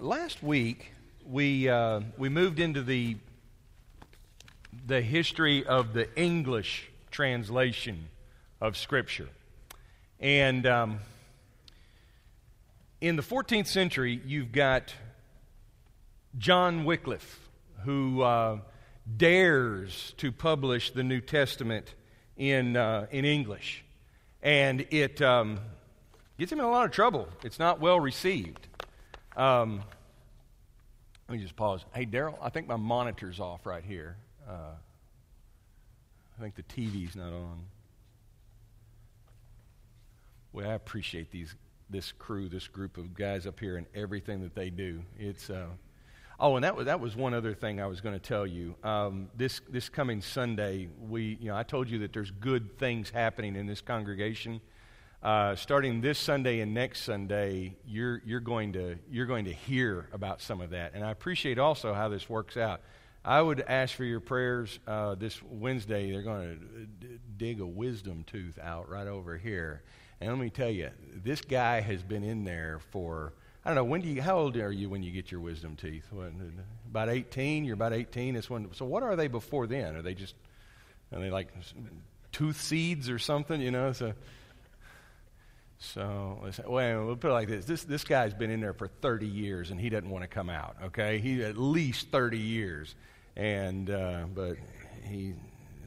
last week we uh, we moved into the the history of the English translation of Scripture, and um, in the 14th century, you've got John Wycliffe who uh, dares to publish the New Testament in uh, in English, and it um, gets him in a lot of trouble. It's not well received. Um, let me just pause. Hey, Daryl, I think my monitor's off right here. Uh, I think the TV's not on. Well, I appreciate these, this crew, this group of guys up here, and everything that they do. It's uh, oh, and that was that was one other thing I was going to tell you. Um, this this coming Sunday, we you know I told you that there's good things happening in this congregation. Uh, starting this Sunday and next Sunday, you're, you're, going to, you're going to hear about some of that. And I appreciate also how this works out. I would ask for your prayers uh, this Wednesday. They're going to d- dig a wisdom tooth out right over here. And let me tell you, this guy has been in there for, I don't know, when do you, how old are you when you get your wisdom teeth? What, about 18? You're about 18? That's when, so what are they before then? Are they just, are they like tooth seeds or something, you know? So, so, well, we'll put it like this. this. This guy's been in there for 30 years and he doesn't want to come out, okay? He at least 30 years. And, uh, but he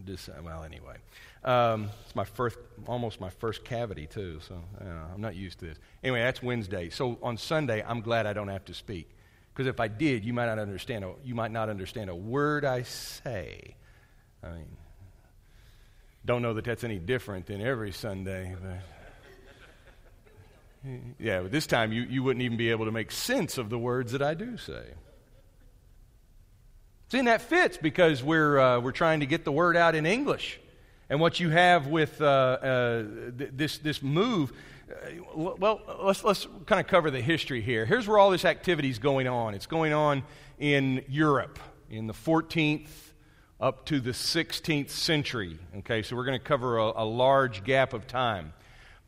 just, well, anyway. Um, it's my first, almost my first cavity, too, so I'm not used to this. Anyway, that's Wednesday. So on Sunday, I'm glad I don't have to speak. Because if I did, you might not understand a, you might not understand a word I say. I mean, don't know that that's any different than every Sunday, but yeah, but this time you, you wouldn't even be able to make sense of the words that I do say. See, and that fits because we're, uh, we're trying to get the word out in English. And what you have with uh, uh, th- this, this move, uh, well, let's, let's kind of cover the history here. Here's where all this activity is going on. It's going on in Europe in the 14th up to the 16th century. Okay, so we're going to cover a, a large gap of time.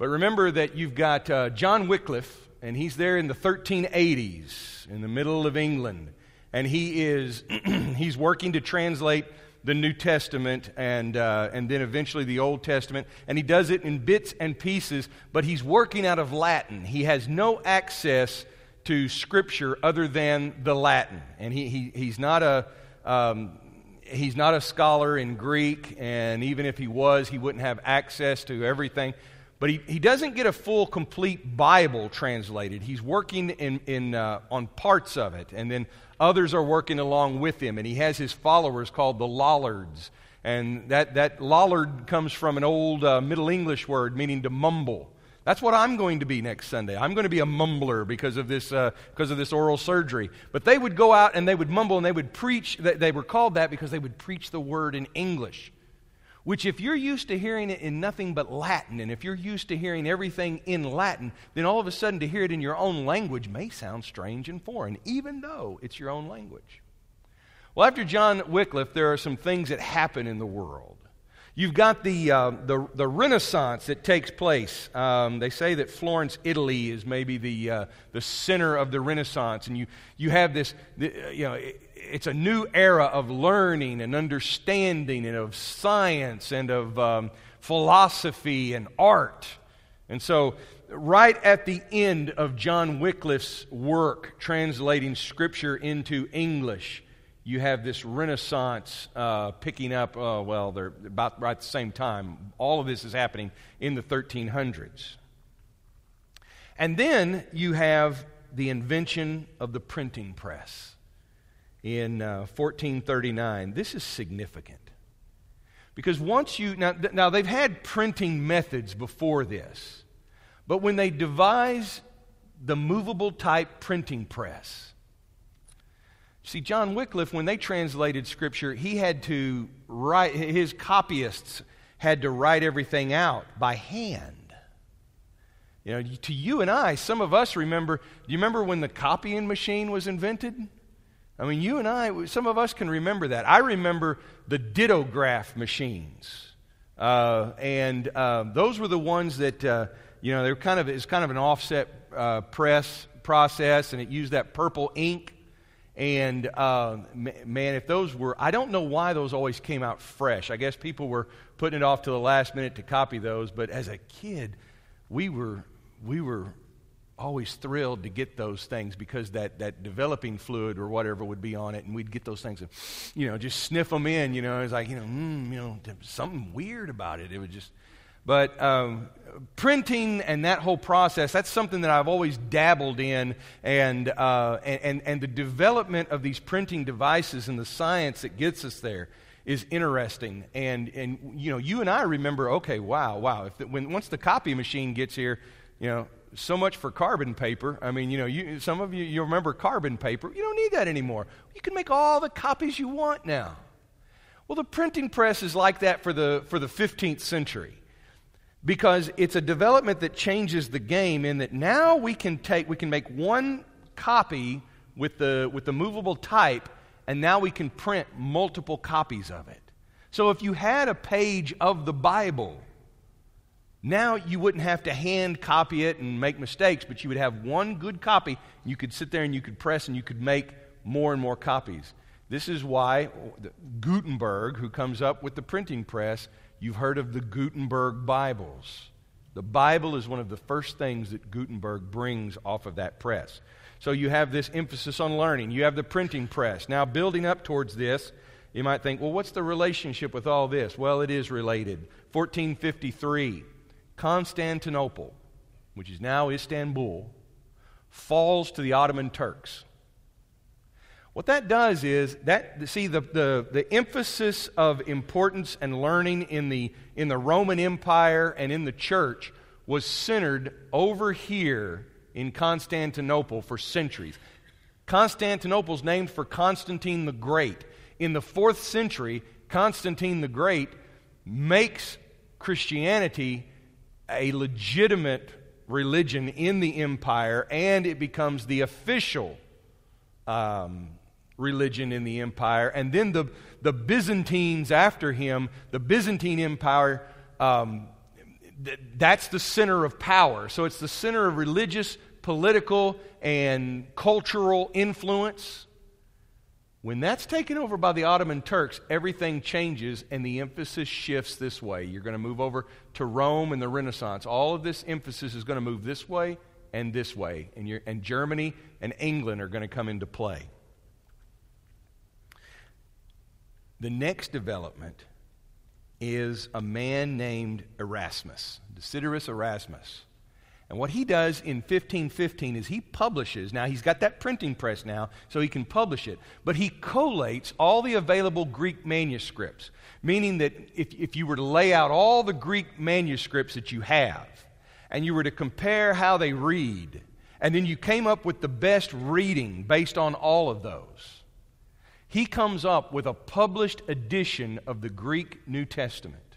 But remember that you've got uh, John Wycliffe, and he's there in the 1380s in the middle of England. And he is he's working to translate the New Testament and, uh, and then eventually the Old Testament. And he does it in bits and pieces, but he's working out of Latin. He has no access to Scripture other than the Latin. And he, he, he's, not a, um, he's not a scholar in Greek, and even if he was, he wouldn't have access to everything. But he, he doesn't get a full, complete Bible translated. He's working in, in, uh, on parts of it, and then others are working along with him. And he has his followers called the Lollards. And that, that Lollard comes from an old uh, Middle English word meaning to mumble. That's what I'm going to be next Sunday. I'm going to be a mumbler because of this, uh, because of this oral surgery. But they would go out and they would mumble and they would preach. They were called that because they would preach the word in English which, if you're used to hearing it in nothing but Latin, and if you're used to hearing everything in Latin, then all of a sudden to hear it in your own language may sound strange and foreign, even though it's your own language. Well, after John Wycliffe, there are some things that happen in the world. You've got the, uh, the, the, Renaissance that takes place. Um, they say that Florence, Italy is maybe the, uh, the center of the Renaissance. And you, you have this, you know, it's a new era of learning and understanding and of science and of um, philosophy and art. And so, right at the end of John Wycliffe's work translating Scripture into English, you have this Renaissance uh, picking up. Uh, well, they're about right at the same time. All of this is happening in the 1300s. And then you have the invention of the printing press in uh, 1439. This is significant. Because once you, now, now they've had printing methods before this, but when they devise the movable type printing press, see, John Wycliffe, when they translated Scripture, he had to write, his copyists had to write everything out by hand. You know, to you and I, some of us remember, do you remember when the copying machine was invented? I mean, you and I, some of us can remember that. I remember the dittograph machines. Uh, and uh, those were the ones that, uh, you know, they were kind of, it's kind of an offset uh, press process, and it used that purple ink. And uh, man, if those were, I don't know why those always came out fresh. I guess people were putting it off to the last minute to copy those. But as a kid, we were we were always thrilled to get those things because that, that developing fluid or whatever would be on it, and we'd get those things and, you know, just sniff them in. You know, it's like, you know, mm, you know, something weird about it. It would just, but um, printing and that whole process, that's something that I've always dabbled in, and, uh, and, and the development of these printing devices and the science that gets us there is interesting. And, and you know, you and I remember, okay, wow, wow. If the, when, once the copy machine gets here, you know, so much for carbon paper. I mean, you know, you, some of you, you remember carbon paper. You don't need that anymore. You can make all the copies you want now. Well, the printing press is like that for the, for the 15th century because it's a development that changes the game in that now we can take, we can make one copy with the, with the movable type, and now we can print multiple copies of it. So if you had a page of the Bible, now you wouldn't have to hand copy it and make mistakes, but you would have one good copy. You could sit there and you could press and you could make more and more copies. This is why Gutenberg, who comes up with the printing press, you've heard of the Gutenberg Bibles. The Bible is one of the first things that Gutenberg brings off of that press. So you have this emphasis on learning. You have the printing press. Now, building up towards this, you might think, well, what's the relationship with all this? Well, it is related. 1453. Constantinople, which is now Istanbul, falls to the Ottoman Turks. What that does is that see the, the, the emphasis of importance and learning in the in the Roman Empire and in the church was centered over here in Constantinople for centuries. Constantinople is named for Constantine the Great. In the fourth century, Constantine the Great makes Christianity a legitimate religion in the empire, and it becomes the official um, religion in the empire. And then the, the Byzantines after him, the Byzantine Empire, um, th- that's the center of power. So it's the center of religious, political, and cultural influence. When that's taken over by the Ottoman Turks, everything changes and the emphasis shifts this way. You're going to move over to Rome and the Renaissance. All of this emphasis is going to move this way and this way. And, and Germany and England are going to come into play. The next development is a man named Erasmus, Desiderius Erasmus. And what he does in 1515 is he publishes, now he's got that printing press now, so he can publish it, but he collates all the available Greek manuscripts, meaning that if, if you were to lay out all the Greek manuscripts that you have, and you were to compare how they read, and then you came up with the best reading based on all of those, he comes up with a published edition of the Greek New Testament.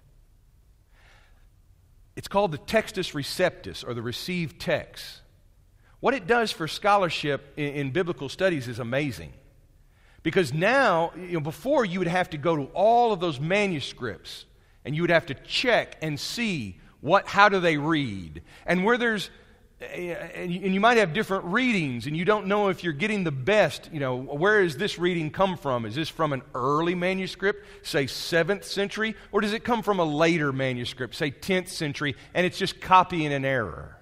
It's called the Textus Receptus, or the received text. What it does for scholarship in, in biblical studies is amazing. Because now, you know, before you would have to go to all of those manuscripts and you would have to check and see what, how do they read. And where there's and you might have different readings and you don't know if you're getting the best you know where does this reading come from? Is this from an early manuscript say 7th century? Or does it come from a later manuscript say 10th century and it's just copying an error?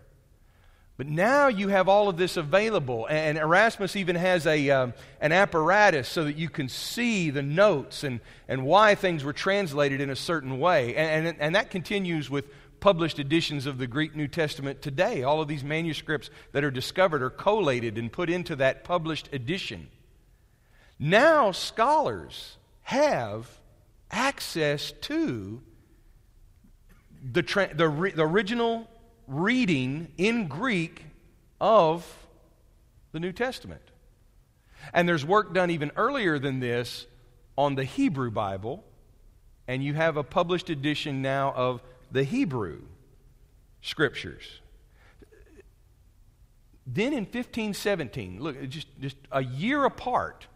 But now you have all of this available and erasmus even has a, um, an apparatus so that you can see the notes and, and why things were translated in a certain way. And, and, and that continues with published editions of the Greek New Testament today. All of these manuscripts that are discovered are collated and put into that published edition. Now, scholars have access to the, tra- the, re- the original reading in Greek of the New Testament. And there's work done even earlier than this on the Hebrew Bible, and you have a published edition now of the Hebrew scriptures. Then in 1517, look, just, just a year apart,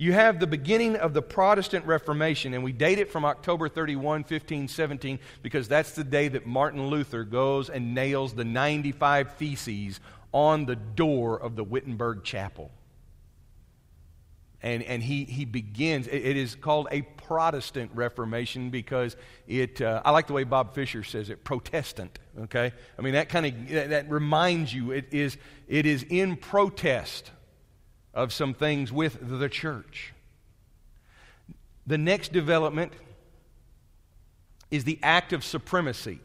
You have the beginning of the Protestant Reformation, and we date it from October 31, 1517, because that's the day that Martin Luther goes and nails the 95 Theses on the door of the Wittenberg Chapel. And, and he, he begins, it, is called a Protestant Reformation because it, uh, I like the way Bob Fisher says it, Protestant, okay? I mean, that kind of, that, that reminds you, it is, it is in protest of some things with the church. The next development is the act of supremacy.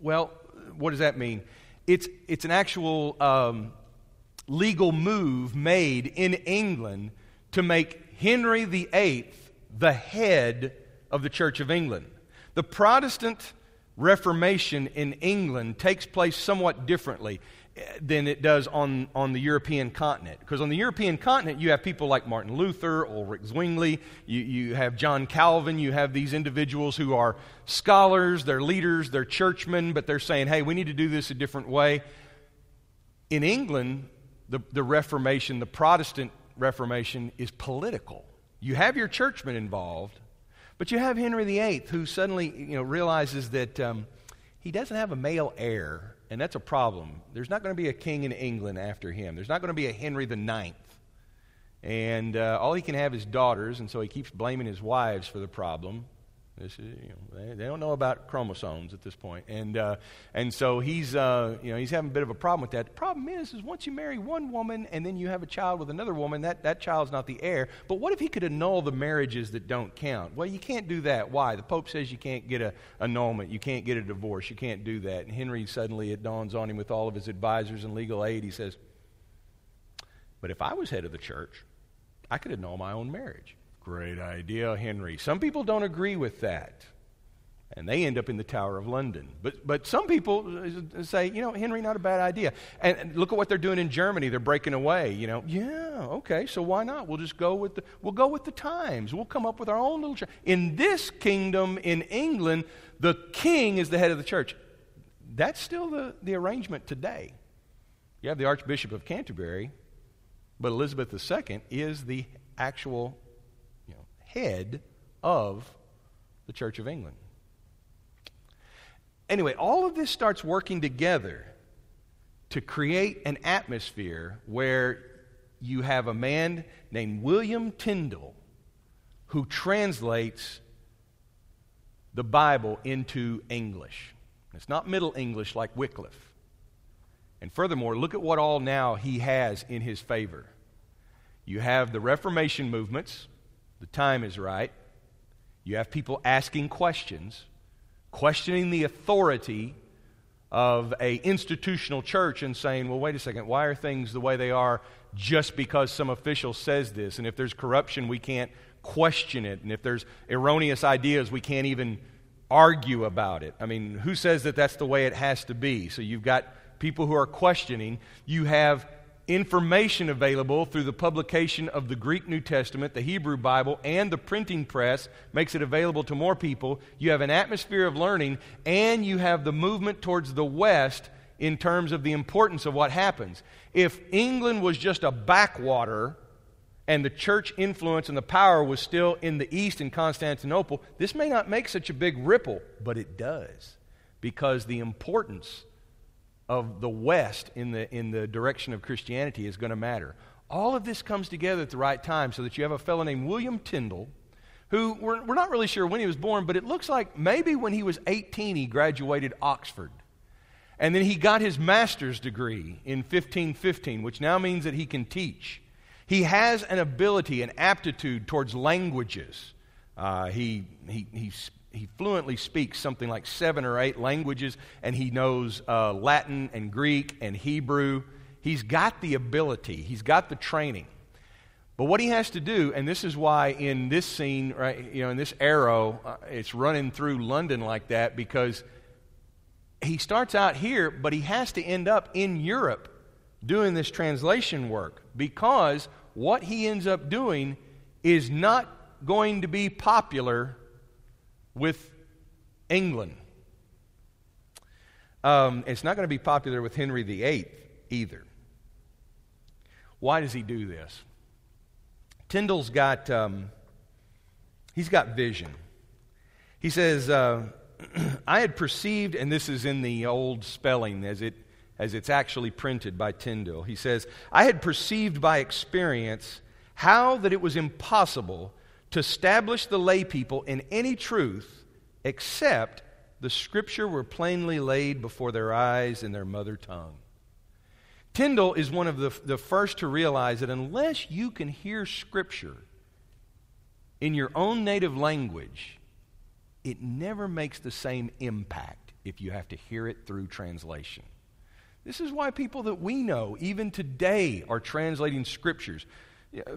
Well, what does that mean? It's, it's an actual um, legal move made in England to make Henry VIII the head of the Church of England. The Protestant Reformation in England takes place somewhat differently eh, than it does on, on the European continent. Because on the European continent, you have people like Martin Luther, Ulrich Zwingli, you, you have John Calvin, you have these individuals who are scholars, they're leaders, they're churchmen, but they're saying, hey, we need to do this a different way. In England, the, the Reformation, the Protestant Reformation, is political. You have your churchmen involved, but you have Henry VIII, who suddenly you know, realizes that um, he doesn't have a male heir and that's a problem. There's not going to be a king in England after him. There's not going to be a Henry Ninth. And uh, all he can have is daughters, and so he keeps blaming his wives for the problem. This is, you know, they, they, don't know about chromosomes at this point. And, uh, and so he's, uh, you know, he's having a bit of a problem with that. The problem is, is once you marry one woman and then you have a child with another woman, that, that child's not the heir. But what if he could annul the marriages that don't count? Well, you can't do that. Why? The Pope says you can't get an annulment. You can't get a divorce. You can't do that. And Henry suddenly, it dawns on him with all of his advisors and legal aid. He says, but if I was head of the church, I could annul my own marriage. Great idea, Henry. Some people don't agree with that. And they end up in the Tower of London. But, but some people say, you know, Henry, not a bad idea. And, look at what they're doing in Germany. They're breaking away, you know. Yeah, okay, so why not? We'll just go with the, we'll go with the times. We'll come up with our own little church. In this kingdom, in England, the king is the head of the church. That's still the, the arrangement today. You have the Archbishop of Canterbury, but Elizabeth II is the actual head of the Church of England. Anyway, all of this starts working together to create an atmosphere where you have a man named William Tyndale who translates the Bible into English. It's not Middle English like Wycliffe. And furthermore, look at what all now he has in his favor. You have the Reformation movements, the time is right. You have people asking questions, questioning the authority of a institutional church and saying, well, wait a second, why are things the way they are just because some official says this? And if there's corruption, we can't question it. And if there's erroneous ideas, we can't even argue about it. I mean, who says that that's the way it has to be? So you've got people who are questioning. You have information available through the publication of the Greek New Testament, the Hebrew Bible, and the printing press makes it available to more people. You have an atmosphere of learning, and you have the movement towards the West in terms of the importance of what happens. If England was just a backwater and the church influence and the power was still in the East in Constantinople, this may not make such a big ripple, but it does because the importance of the West in the, in the direction of Christianity is going to matter. All of this comes together at the right time so that you have a fellow named William Tyndale, who we're, we're not really sure when he was born, but it looks like maybe when he was 18 he graduated Oxford. And then he got his master's degree in 1515, which now means that he can teach. He has an ability, an aptitude towards languages. Uh, he, he, he he fluently speaks something like seven or eight languages, and he knows uh, Latin and Greek and Hebrew. He's got the ability, he's got the training. But what he has to do, and this is why in this scene, right, you know, in this arrow, uh, it's running through London like that because he starts out here, but he has to end up in Europe doing this translation work because what he ends up doing is not going to be popular with England. Um, it's not going to be popular with Henry VIII either. Why does he do this? Tyndale's got um, he's got vision. He says, uh, I had perceived, and this is in the old spelling as, it, as it's actually printed by Tyndale. He says, I had perceived by experience how that it was impossible to establish the lay people in any truth except the scripture were plainly laid before their eyes in their mother tongue. Tyndale is one of the, the first to realize that unless you can hear scripture in your own native language, it never makes the same impact if you have to hear it through translation. This is why people that we know, even today, are translating scriptures.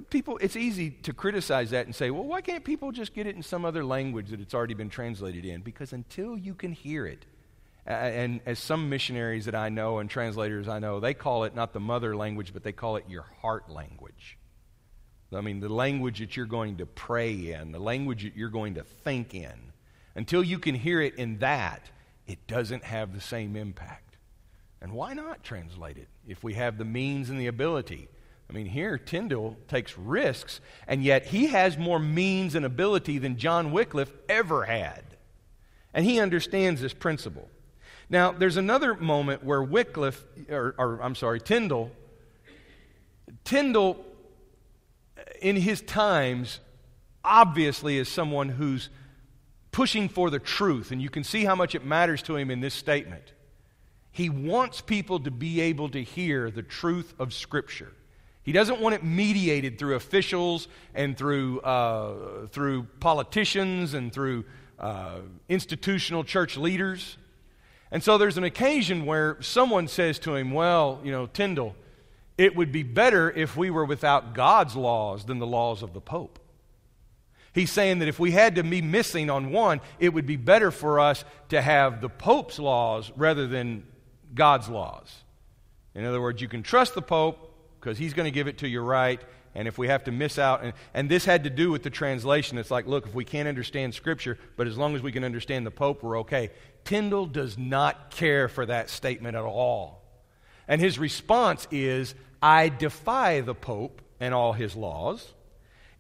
People, it's easy to criticize that and say, well, why can't people just get it in some other language that it's already been translated in? Because until you can hear it, and as some missionaries that I know and translators I know, they call it not the mother language, but they call it your heart language. I mean, the language that you're going to pray in, the language that you're going to think in. Until you can hear it in that, it doesn't have the same impact. And why not translate it if we have the means and the ability? I mean, here Tyndale takes risks, and yet he has more means and ability than John Wycliffe ever had. And he understands this principle. Now, there's another moment where Wycliffe, or, or I'm sorry, Tyndale, Tyndale, in his times, obviously is someone who's pushing for the truth, and you can see how much it matters to him in this statement. He wants people to be able to hear the truth of Scripture. He doesn't want it mediated through officials and through, uh, through politicians and through uh, institutional church leaders. And so there's an occasion where someone says to him, Well, you know, Tyndale, it would be better if we were without God's laws than the laws of the Pope. He's saying that if we had to be missing on one, it would be better for us to have the Pope's laws rather than God's laws. In other words, you can trust the Pope, because he's going to give it to you right. And if we have to miss out, and, and this had to do with the translation, it's like, look, if we can't understand Scripture, but as long as we can understand the Pope, we're okay. Tyndale does not care for that statement at all. And his response is, I defy the Pope and all his laws.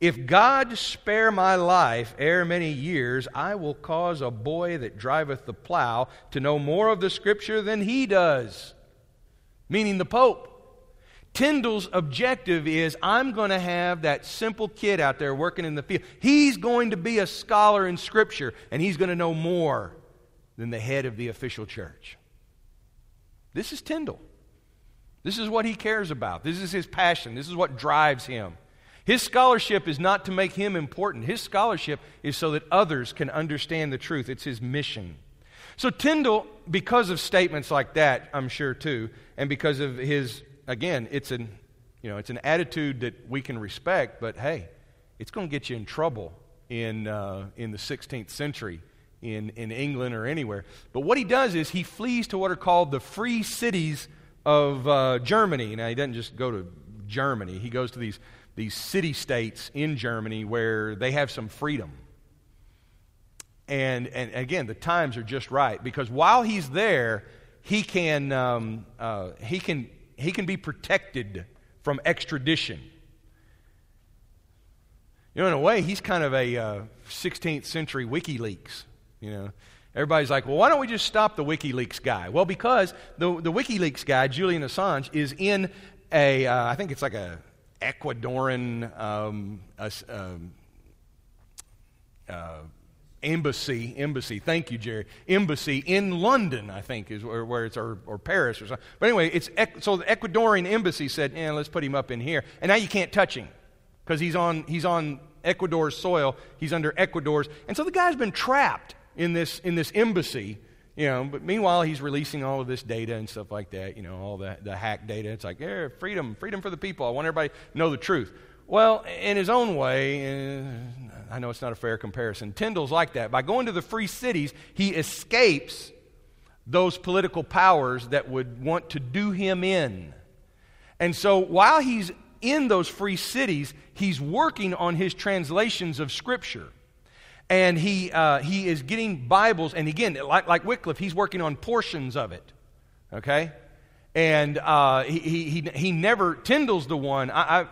If God spare my life ere many years, I will cause a boy that driveth the plow to know more of the Scripture than he does, meaning the Pope. Tyndale's objective is I'm going to have that simple kid out there working in the field. He's going to be a scholar in Scripture, and he's going to know more than the head of the official church. This is Tyndale. This is what he cares about. This is his passion. This is what drives him. His scholarship is not to make him important. His scholarship is so that others can understand the truth. It's his mission. So, Tyndale, because of statements like that, I'm sure too, and because of his again, it's an, you know, it's an attitude that we can respect, but hey, it's going to get you in trouble in, uh, in the 16th century in, in England or anywhere. But what he does is he flees to what are called the free cities of uh, Germany. Now, he doesn't just go to Germany, he goes to these, these city states in Germany where they have some freedom. And, and again, the times are just right because while he's there, he can, um, uh, he can he can be protected from extradition. You know, in a way, he's kind of a uh, 16th century WikiLeaks. You know, everybody's like, well, why don't we just stop the WikiLeaks guy? Well, because the, the WikiLeaks guy, Julian Assange, is in a, uh, I think it's like a Ecuadorian um, a, um, uh, embassy, embassy, thank you, Jerry, embassy in London, I think, is where, where it's, or, or Paris or something. But anyway, it's, so the Ecuadorian embassy said, yeah, let's put him up in here. And now you can't touch him because he's on, he's on Ecuador's soil, he's under Ecuador's. And so the guy's been trapped in this, in this embassy. You know, but meanwhile, he's releasing all of this data and stuff like that, you know, all the, the hack data. It's like, yeah, freedom, freedom for the people. I want everybody to know the truth. Well, in his own way, uh, I know it's not a fair comparison. Tyndale's like that. By going to the free cities, he escapes those political powers that would want to do him in. And so while he's in those free cities, he's working on his translations of Scripture. And he, uh, he is getting Bibles, and again, like, like Wycliffe, he's working on portions of it. Okay? And uh, he, he, he never, Tyndale's the one. I, I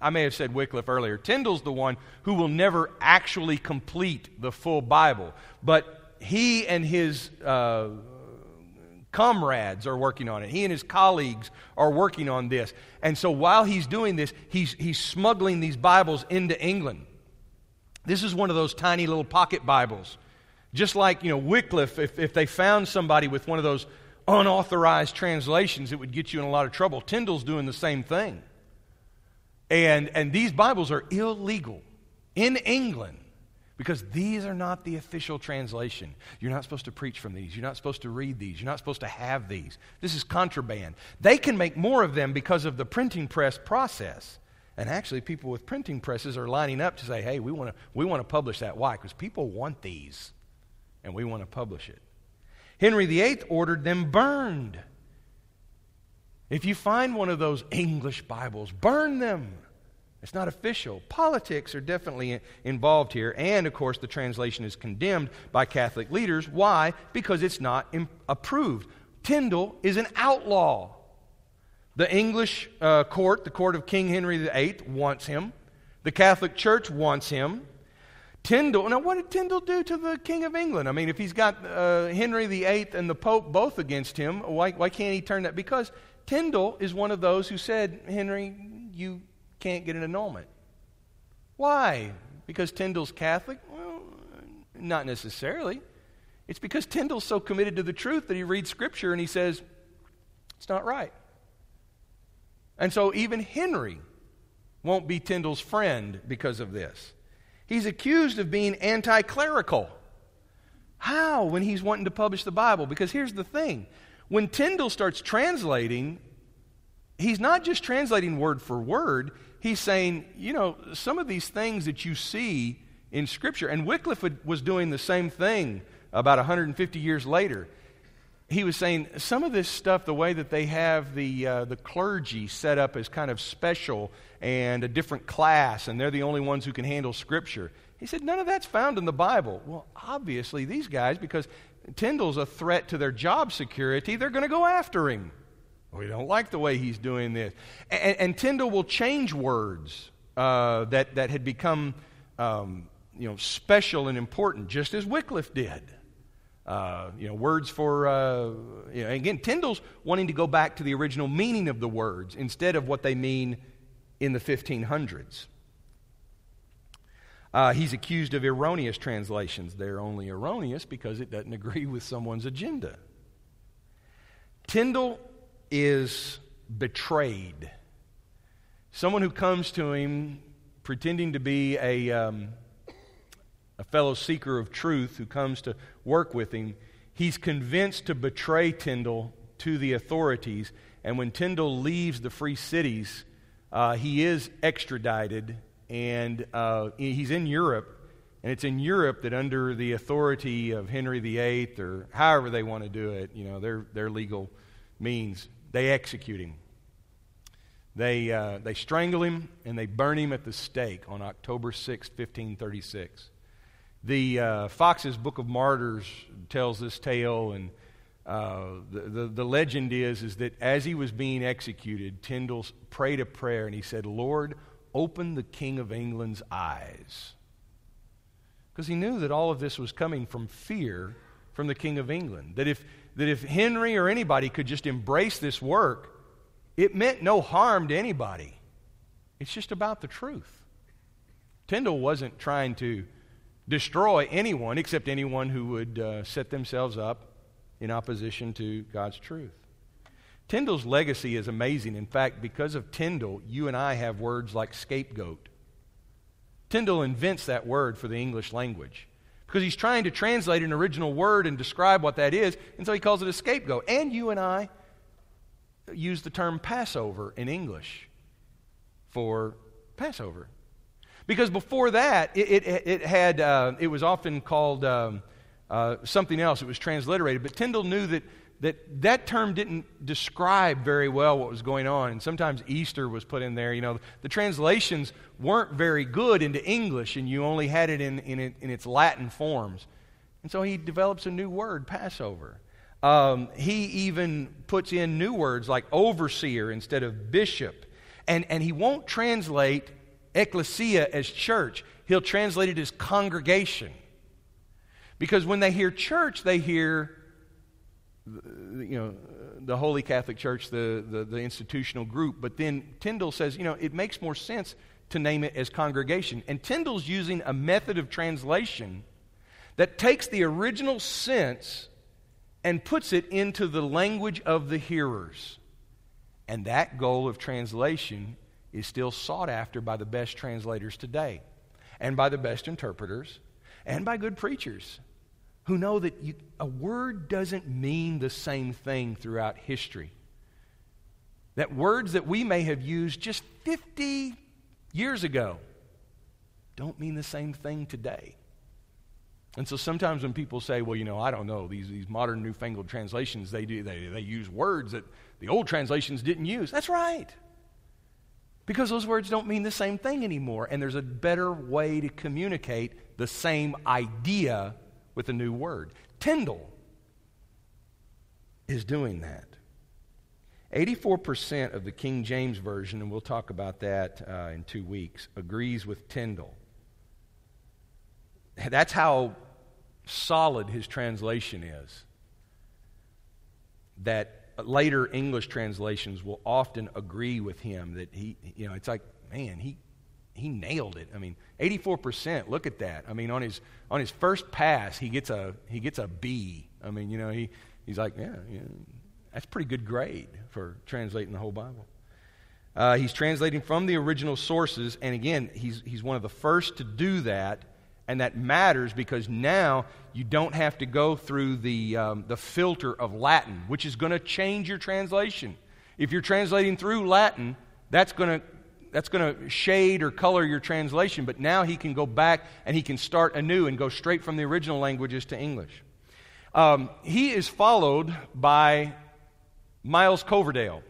I may have said Wycliffe earlier. Tyndale's the one who will never actually complete the full Bible, but he and his uh, comrades are working on it. He and his colleagues are working on this. And so while he's doing this, he's, he's smuggling these Bibles into England. This is one of those tiny little pocket Bibles. Just like, you know, Wycliffe, if, if they found somebody with one of those unauthorized translations, it would get you in a lot of trouble. Tyndale's doing the same thing. And, and these Bibles are illegal in England because these are not the official translation. You're not supposed to preach from these. You're not supposed to read these. You're not supposed to have these. This is contraband. They can make more of them because of the printing press process. And actually, people with printing presses are lining up to say, hey, we want to we want to publish that. Why? Because people want these, and we want to publish it. Henry VIII ordered them burned. If you find one of those English Bibles, burn them. It's not official. Politics are definitely involved here. And, of course, the translation is condemned by Catholic leaders. Why? Because it's not approved. Tyndale is an outlaw. The English uh, court, the court of King Henry VIII, wants him. The Catholic Church wants him. Tyndale, now what did Tyndale do to the King of England? I mean, if he's got uh, Henry VIII and the Pope both against him, why, why can't he turn that? Because Tyndale is one of those who said, Henry, you can't get an annulment. Why? Because Tyndale's Catholic? Well, not necessarily. It's because Tyndale's so committed to the truth that he reads Scripture and he says, it's not right. And so even Henry won't be Tyndale's friend because of this. He's accused of being anti clerical. How when he's wanting to publish the Bible? Because here's the thing when Tyndale starts translating, he's not just translating word for word, he's saying, you know, some of these things that you see in Scripture, and Wycliffe was doing the same thing about 150 years later he was saying some of this stuff, the way that they have the, uh, the clergy set up as kind of special and a different class, and they're the only ones who can handle Scripture. He said, none of that's found in the Bible. Well, obviously, these guys, because Tyndale's a threat to their job security, they're going to go after him. We don't like the way he's doing this. And, and Tyndale will change words uh, that, that had become um, you know, special and important, just as Wycliffe did. Uh, you know, words for, uh, you know, again, Tyndale's wanting to go back to the original meaning of the words instead of what they mean in the 1500s. Uh, he's accused of erroneous translations. They're only erroneous because it doesn't agree with someone's agenda. Tyndale is betrayed. Someone who comes to him pretending to be a, um, a fellow seeker of truth who comes to work with him, he's convinced to betray Tyndale to the authorities. And when Tyndale leaves the free cities, uh, he is extradited and uh, he's in Europe. And it's in Europe that, under the authority of Henry VIII, or however they want to do it, you know, their, their legal means, they execute him. They, uh, they strangle him and they burn him at the stake on October 6, 1536. The uh, Foxe's Book of Martyrs tells this tale, and uh, the, the, the, legend is, is that as he was being executed, Tyndale prayed a prayer and he said, Lord, open the King of England's eyes. Because he knew that all of this was coming from fear from the King of England. That if, that if Henry or anybody could just embrace this work, it meant no harm to anybody. It's just about the truth. Tyndale wasn't trying to destroy anyone except anyone who would uh, set themselves up in opposition to God's truth. Tyndale's legacy is amazing. In fact, because of Tyndale, you and I have words like scapegoat. Tyndale invents that word for the English language because he's trying to translate an original word and describe what that is, and so he calls it a scapegoat. And you and I use the term Passover in English for Passover. Because before that, it, it, it had, uh, it was often called um, uh, something else. It was transliterated. But Tyndale knew that, that that term didn't describe very well what was going on. And sometimes Easter was put in there. You know, the translations weren't very good into English, and you only had it in, in, in its Latin forms. And so he develops a new word, Passover. Um, he even puts in new words like overseer instead of bishop And, and he won't translate ecclesia as church, he'll translate it as congregation. Because when they hear church, they hear, you know, the Holy Catholic Church, the, the, the, institutional group. But then Tyndale says, you know, it makes more sense to name it as congregation. And Tyndale's using a method of translation that takes the original sense and puts it into the language of the hearers. And that goal of translation is still sought after by the best translators today, and by the best interpreters, and by good preachers who know that you, a word doesn't mean the same thing throughout history. That words that we may have used just 50 years ago don't mean the same thing today. And so sometimes when people say, well, you know, I don't know, these, these modern newfangled translations, they, do, they, they use words that the old translations didn't use. That's right. Because those words don't mean the same thing anymore. And there's a better way to communicate the same idea with a new word. Tyndale is doing that. 84% of the King James Version, and we'll talk about that uh, in two weeks, agrees with Tyndale. That's how solid his translation is. That later English translations will often agree with him that he, you know, it's like, man, he, he nailed it. I mean, 84%, look at that. I mean, on his, on his first pass, he gets a, he gets a B. I mean, you know, he, he's like, yeah, yeah that's pretty good grade for translating the whole Bible. Uh, he's translating from the original sources, and again, he's, he's one of the first to do that, and that matters because now you don't have to go through the, um, the filter of Latin, which is going to change your translation. If you're translating through Latin, that's going to that's going to shade or color your translation, but now he can go back and he can start anew and go straight from the original languages to English. Um, he is followed by Miles Coverdale.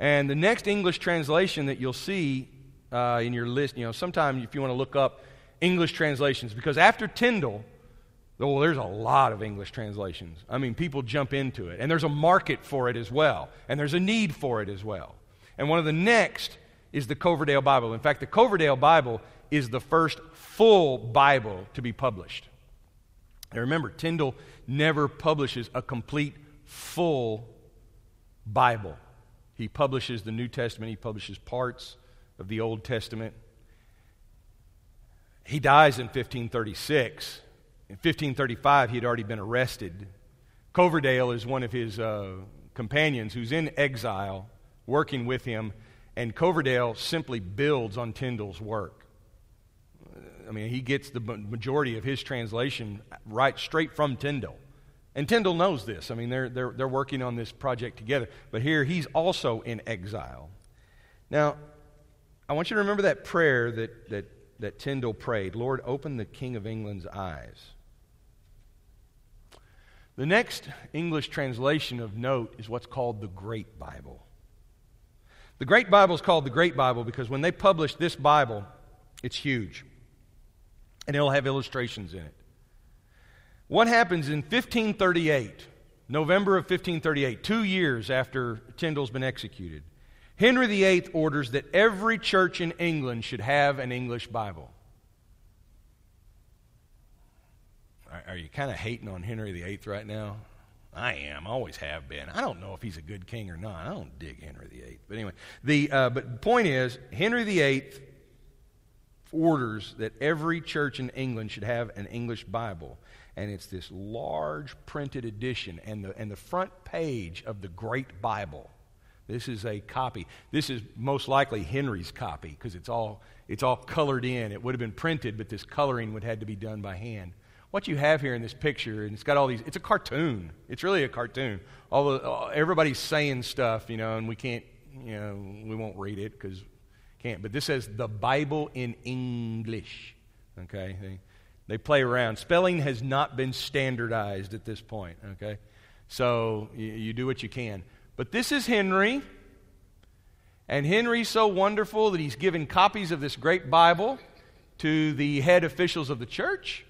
And the next English translation that you'll see uh, in your list, you know, sometime if you want to look up English translations, because after Tyndale, well, there's a lot of English translations. I mean, people jump into it, and there's a market for it as well, and there's a need for it as well. And one of the next is the Coverdale Bible. In fact, the Coverdale Bible is the first full Bible to be published. And remember, Tyndale never publishes a complete, full Bible. He publishes the New Testament, he publishes parts of the Old Testament. He dies in 1536. In 1535, he had already been arrested. Coverdale is one of his uh, companions who's in exile, working with him and Coverdale simply builds on Tyndale's work. I mean, he gets the majority of his translation right straight from Tyndale. And Tyndale knows this. I mean, they're, they're, they're working on this project together. But here, he's also in exile. Now, I want you to remember that prayer that, that, that Tyndale prayed Lord, open the King of England's eyes. The next English translation of note is what's called the Great Bible. The Great Bible is called the Great Bible because when they published this Bible, it's huge. And it'll have illustrations in it. What happens in 1538, November of 1538, two years after Tyndale's been executed? Henry VIII orders that every church in England should have an English Bible. Are you kind of hating on Henry VIII right now? I am. Always have been. I don't know if he's a good king or not. I don't dig Henry VIII. But anyway, the uh, but point is, Henry VIII orders that every church in England should have an English Bible, and it's this large printed edition, and the and the front page of the Great Bible. This is a copy. This is most likely Henry's copy because it's all it's all colored in. It would have been printed, but this coloring would have had to be done by hand what you have here in this picture, and it's got all these, it's a cartoon. It's really a cartoon. All the, everybody's saying stuff, you know, and we can't, you know, we won't read it because can't. But this says the Bible in English. Okay? They, they play around. Spelling has not been standardized at this point. Okay? So you, you do what you can. But this is Henry. And Henry's so wonderful that he's given copies of this great Bible to the head officials of the church.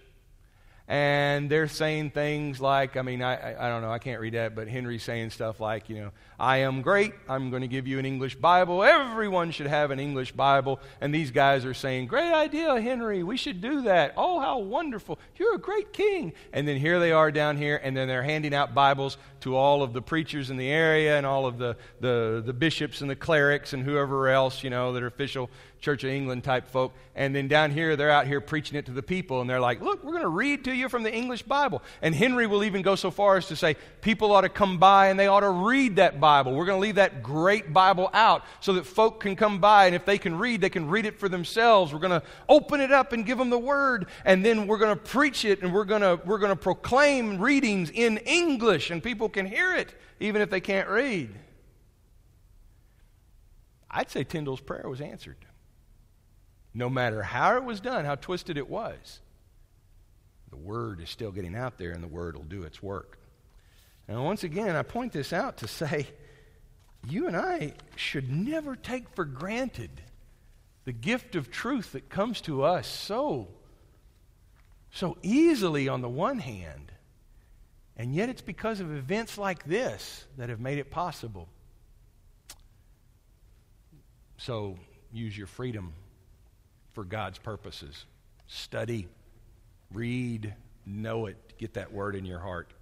And they're saying things like, I mean, I, I, don't know, I can't read that, but Henry's saying stuff like, you know, I am great. I'm going to give you an English Bible. Everyone should have an English Bible. And these guys are saying, Great idea, Henry. We should do that. Oh, how wonderful. You're a great king. And then here they are down here, and then they're handing out Bibles to all of the preachers in the area and all of the, the, the bishops and the clerics and whoever else, you know, that are official Church of England type folk. And then down here, they're out here preaching it to the people, and they're like, Look, we're going to read to you from the English Bible. And Henry will even go so far as to say, People ought to come by and they ought to read that Bible. We're going to leave that great Bible out so that folk can come by, and if they can read, they can read it for themselves. We're going to open it up and give them the word, and then we're going to preach it, and we're going to, we're going to proclaim readings in English, and people can hear it, even if they can't read. I'd say Tyndale's prayer was answered no matter how it was done, how twisted it was, the word is still getting out there and the word will do its work. Now, once again, I point this out to say you and I should never take for granted the gift of truth that comes to us so so easily on the one hand and yet it's because of events like this that have made it possible so use your freedom for God's purposes. Study, read, know it, get that word in your heart.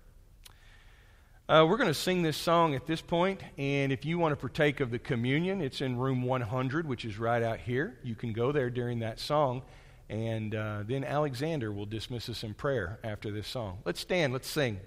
Uh, we're going to sing this song at this point, and if you want to partake of the communion, it's in room 100, which is right out here. You can go there during that song, and uh, then Alexander will dismiss us in prayer after this song. Let's stand, let's sing.